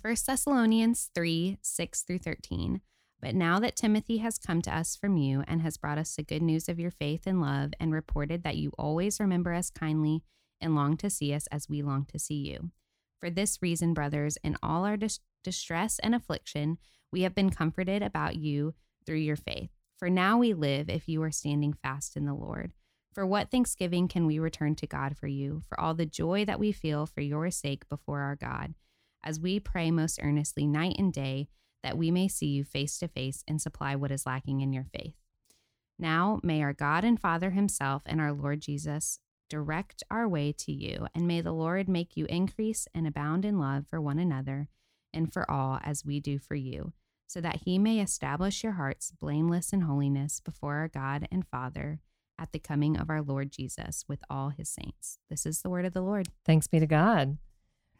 1 Thessalonians 3 6 through 13. But now that Timothy has come to us from you and has brought us the good news of your faith and love, and reported that you always remember us kindly and long to see us as we long to see you. For this reason, brothers, in all our dis- distress and affliction, we have been comforted about you through your faith. For now we live if you are standing fast in the Lord. For what thanksgiving can we return to God for you, for all the joy that we feel for your sake before our God, as we pray most earnestly night and day that we may see you face to face and supply what is lacking in your faith. Now may our God and Father Himself and our Lord Jesus direct our way to you, and may the Lord make you increase and abound in love for one another and for all as we do for you, so that He may establish your hearts blameless in holiness before our God and Father at the coming of our Lord Jesus with all His saints. This is the word of the Lord. Thanks be to God.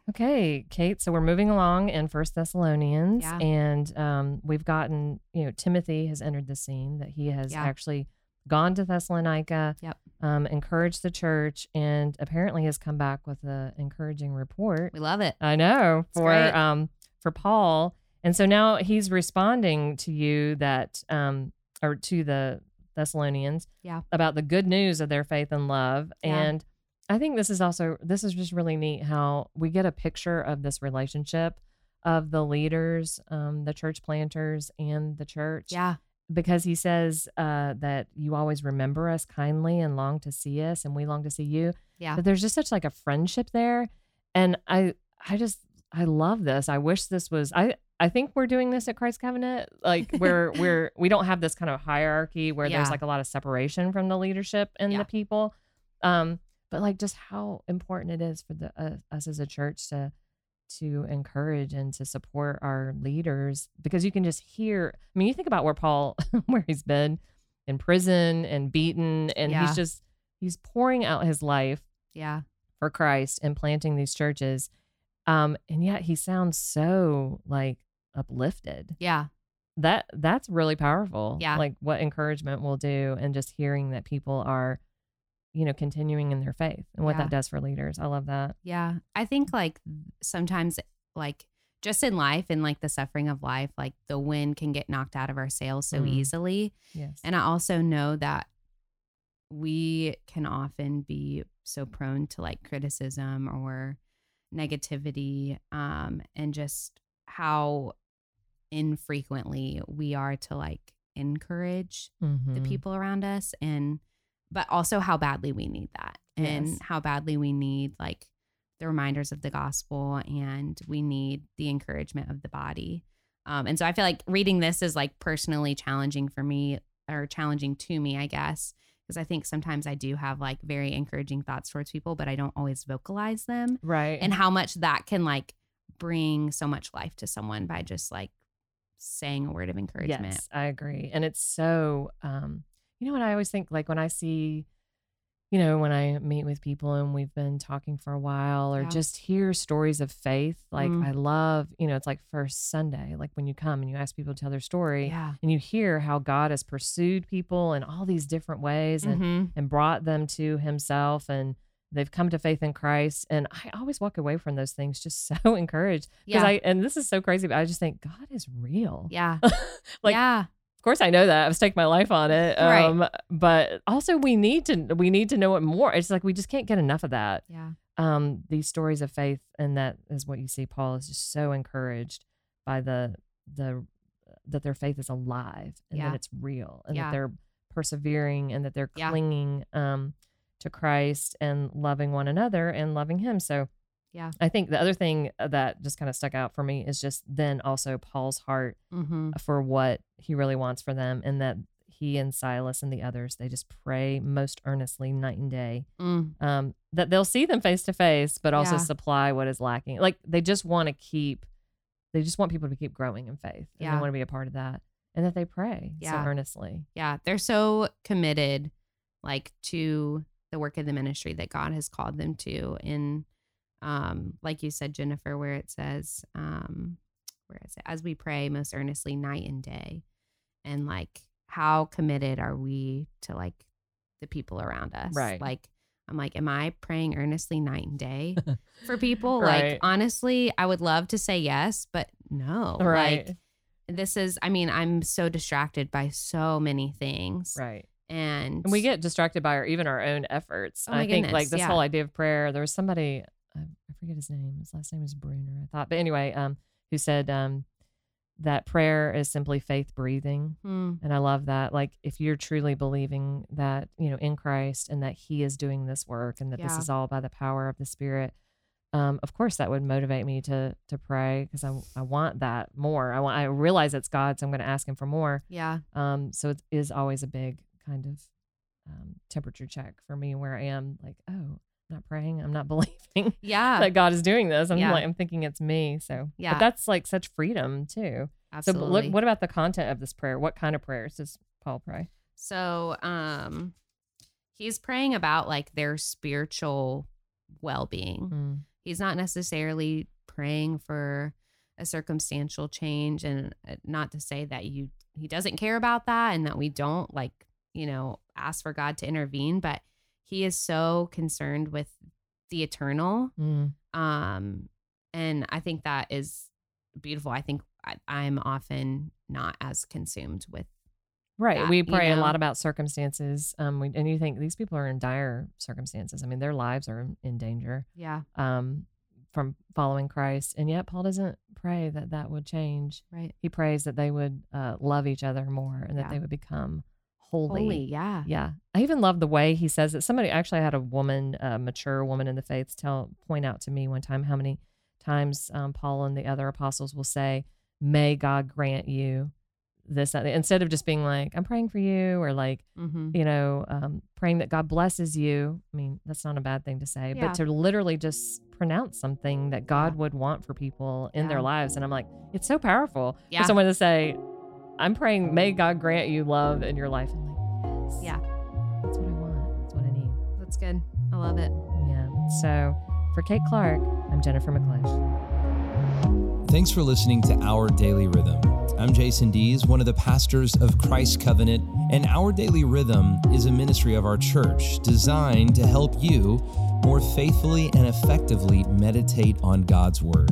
Okay, Kate. So we're moving along in First Thessalonians, Yeah. and um, we've gotten, you know, Timothy has entered the scene. That he has Yeah. actually gone to Thessalonica, Yep. um, encouraged the church, and apparently has come back with an encouraging report. We love it. I know It's for great. um for Paul, and so now he's responding to you that um or to the Thessalonians, Yeah. about the good news of their faith and love, Yeah. and I think this is also this is just really neat how we get a picture of this relationship of the leaders, um, the church planters, and the church Yeah. because he says uh, that you always remember us kindly and long to see us, and we long to see you. Yeah. But there's just such like a friendship there, and I I just I love this. I wish this was I. I think we're doing this at Christ Covenant. Like we're we're we don't have this kind of hierarchy where there's like a lot of separation from the leadership and Yeah. the people. Um, but like just how important it is for the uh, us as a church to to encourage and to support our leaders because you can just hear i mean you think about where paul where he's been in prison and beaten and Yeah. he's just he's pouring out his life Yeah. for christ and planting these churches um and yet he sounds so like uplifted Yeah. that that's really powerful Yeah. like what encouragement will do and just hearing that people are you know continuing in their faith and what Yeah. that does for leaders i love that Yeah. I think like sometimes like just in life and like the suffering of life, like the wind can get knocked out of our sails so Mm. easily. yes And I also know that we can often be so prone to like criticism or negativity um and just how infrequently we are to like encourage the Mhm. people around us and but also how badly we need that and Yes. how badly we need like the reminders of the gospel and we need the encouragement of the body um, and so i feel like reading this is like personally challenging for me or challenging to me i guess because i think sometimes i do have like very encouraging thoughts towards people but i don't always vocalize them right and how much that can like bring so much life to someone by just like saying a word of encouragement Yes, I agree. And it's so um you know what I always think like when I see you know when I meet with people and we've been talking for a while or Yeah. just hear stories of faith like Mm. I love, you know, it's like first Sunday like when you come and you ask people to tell their story yeah and you hear how God has pursued people in all these different ways and Mhm. and brought them to himself and they've come to faith in Christ and I always walk away from those things just so encouraged because Yeah. I and this is so crazy but I just think God is real. Yeah. Like, yeah. Of course I know that. I've staked my life on it. Right. Um but also we need to we need to know it more. It's like we just can't get enough of that. Yeah. Um these stories of faith and that is what you see Paul is just so encouraged by the the that their faith is alive and Yeah. that it's real and Yeah. that they're persevering and that they're Yeah. clinging um to Christ and loving one another and loving him. So Yeah. I think the other thing that just kind of stuck out for me is just then also Paul's heart Mm-hmm. for what he really wants for them and that he and Silas and the others they just pray most earnestly night and day Mm. um that they'll see them face to face but also Yeah. supply what is lacking like they just want to keep they just want people to keep growing in faith and Yeah. they want to be a part of that and that they pray Yeah. so earnestly Yeah. They're so committed like to the work of the ministry that God has called them to in um like you said Jennifer where it says um where is it as we pray most earnestly night and day and like how committed are we to like the people around us Right. like I'm like, am I praying earnestly night and day for people? Right. Like, honestly, I would love to say yes, but no. Right. Like, this is, I mean, I'm so distracted by so many things. right. And, And we get distracted by our even our own efforts. Oh my I think like this yeah. whole idea of prayer. There was somebody I I forget his name. His last name is Bruner, I thought. But anyway, um, who said um, that prayer is simply faith breathing. Hmm, And I love that. Like, if you're truly believing that, you know, in Christ and that He is doing this work and that this is all by the power of the Spirit, um, of course, that would motivate me to to pray because I, I want that more. I want I realize it's God, so I'm going to ask Him for more. yeah. Um, so it is always a big kind of um, temperature check for me where I am. Like, oh, not praying. I'm not believing Yeah. that God is doing this. I'm Yeah. like, I'm thinking it's me. So Yeah. but that's like such freedom too. absolutely. So look, what about the content of this prayer? What kind of prayers does Paul pray? So, um, he's praying about like their spiritual well being. Mm. He's not necessarily praying for a circumstantial change, and uh, not to say that you he doesn't care about that and that we don't like you know ask for God to intervene, but he is so concerned with the eternal. Mm. Um, and I think that is beautiful. I think I, I'm often not as consumed with Right. that, we you pray a lot about circumstances. Um, we, and you think these people are in dire circumstances. I mean, their lives are in, in danger. yeah Um, from following Christ, and yet Paul doesn't pray that that would change. right He prays that they would uh, love each other more and that Yeah. they would become holy. holy yeah Yeah, I even love the way he says it. Somebody actually I had a woman, a mature woman in the faith, tell point out to me one time how many times um, Paul and the other apostles will say, "May God grant you this," instead of just being like, "I'm praying for you," or like mm-hmm. you know, um, praying that God blesses you. I mean, that's not a bad thing to say, Yeah. but to literally just pronounce something that God would want for people in their lives, and I'm like, it's so powerful Yeah. for someone to say, "I'm praying, may um, God grant you love in your life." I'm like, yes, Yeah. that's what I want. That's what I need. That's good. I love it. Yeah. So for Kate Clark, I'm Jennifer McClish. Thanks for listening to Our Daily Rhythm. I'm Jason Dees, one of the pastors of Christ Covenant, and Our Daily Rhythm is a ministry of our church designed to help you more faithfully and effectively meditate on God's Word.